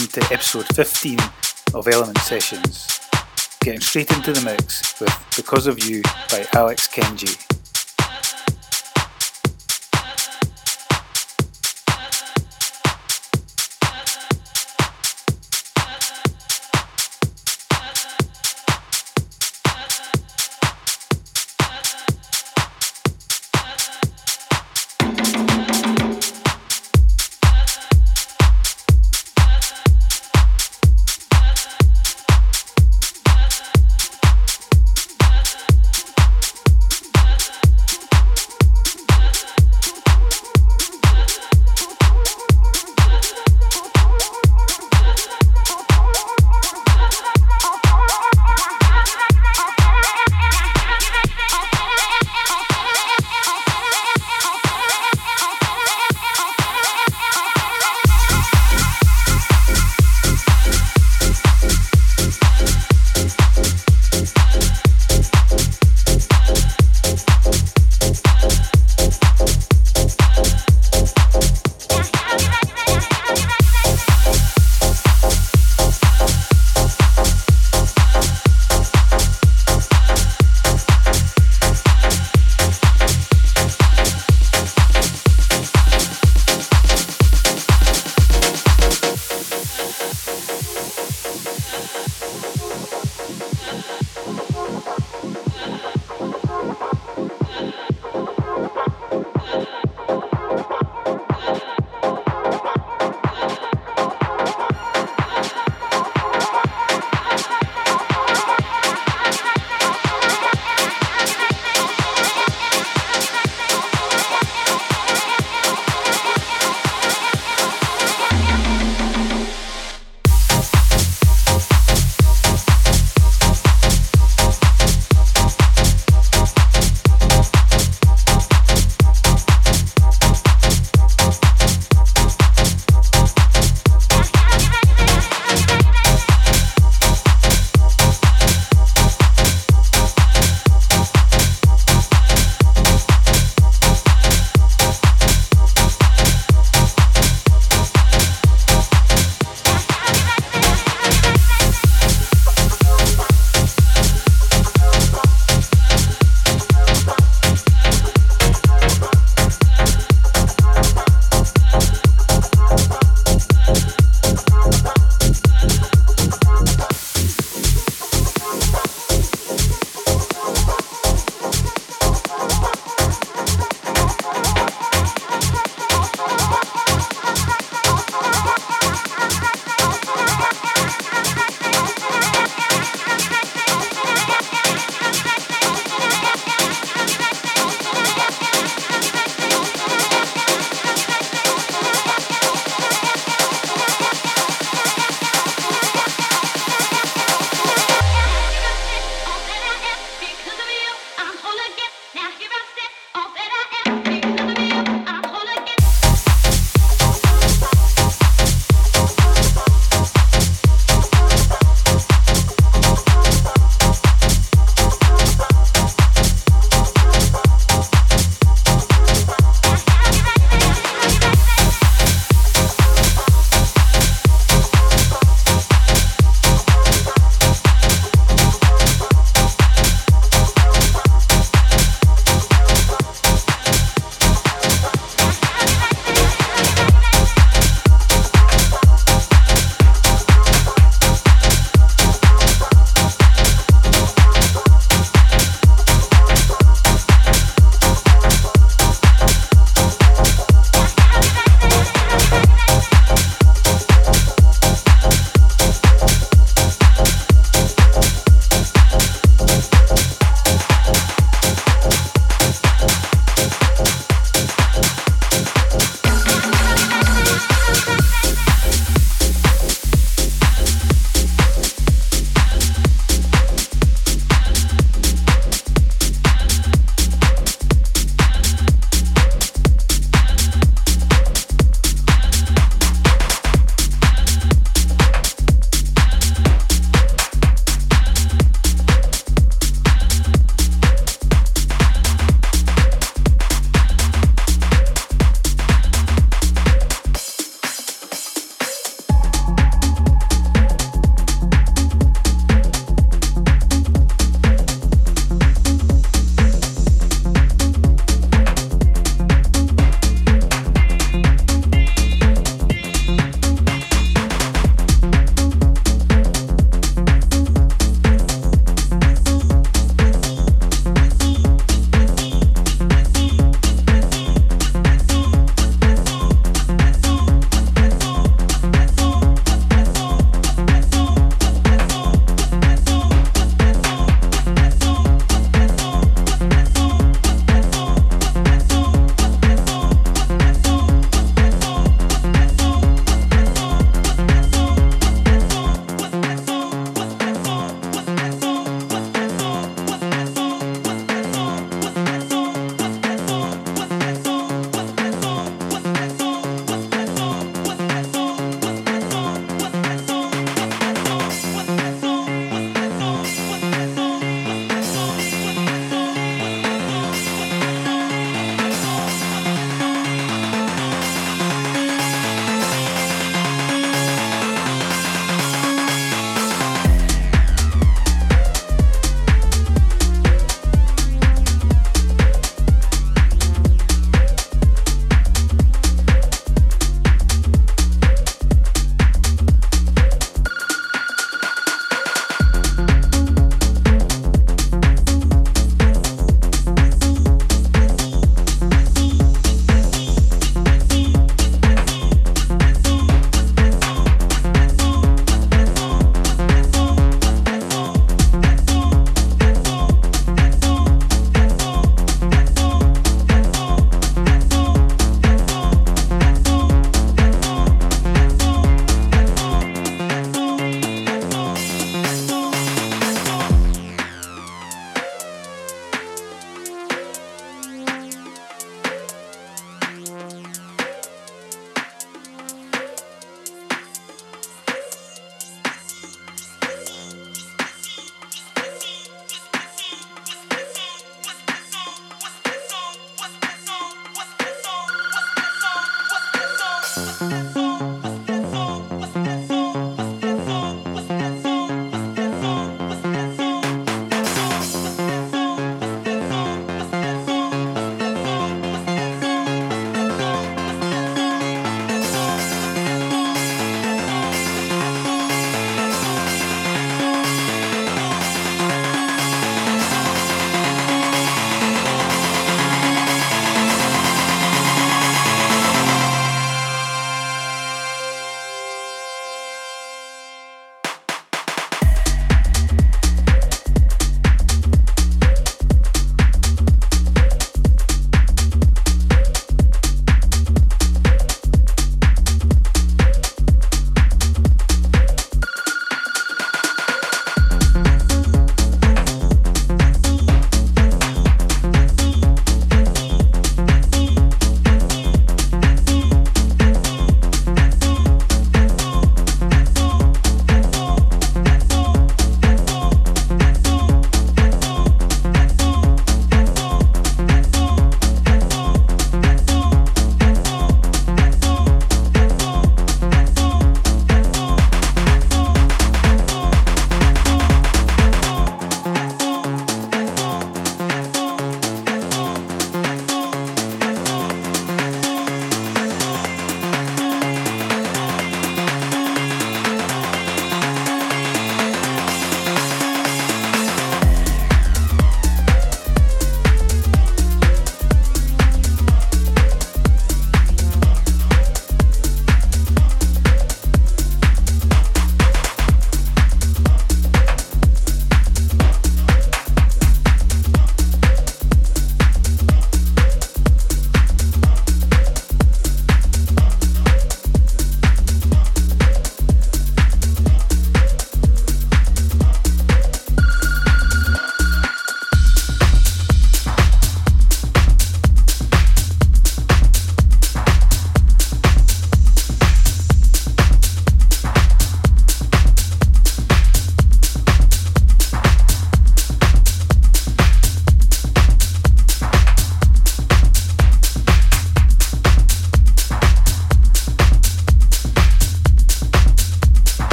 welcome to episode 15 of Element Sessions. Getting straight into the mix with Because of You by Alex Kenji.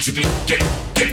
contribute, get, get.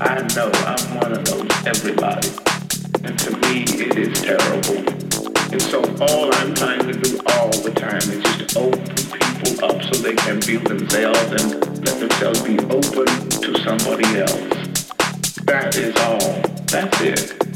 I know I'm one of those everybody. And to me, it is terrible. And so all I'm trying to do all the time is just open people up so they can feel themselves and let themselves be open to somebody else. That is all. That's it.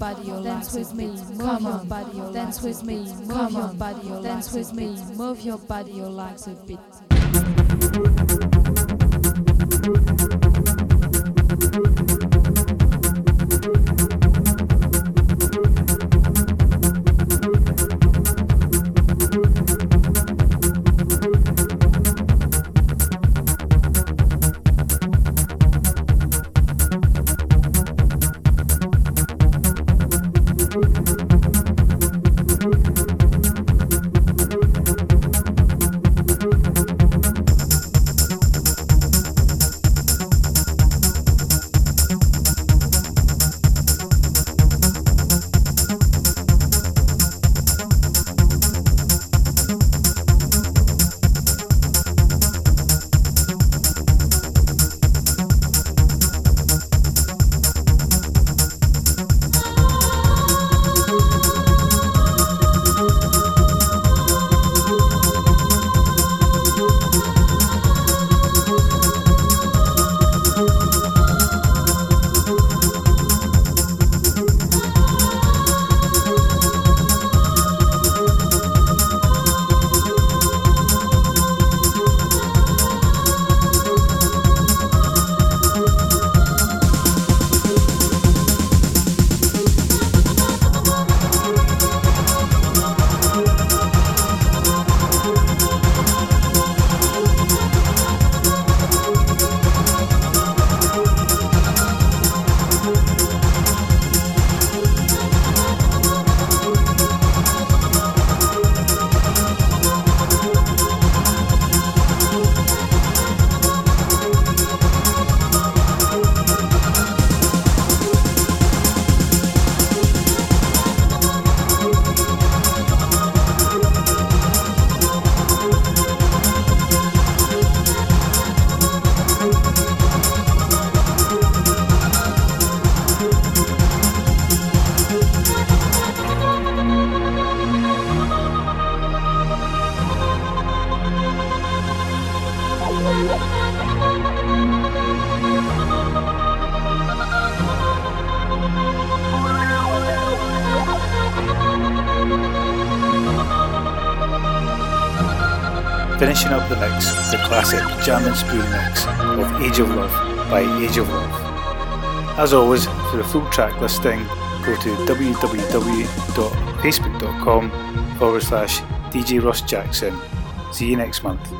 Body, your dance with me, move your body, your dance with me, move your body, your dance with me, move your body, your legs a bit. Spoon mix of Age of Love by Age of Love. As always, for the full track listing, go to www.facebook.com forward slash DJ Jackson. See you next month.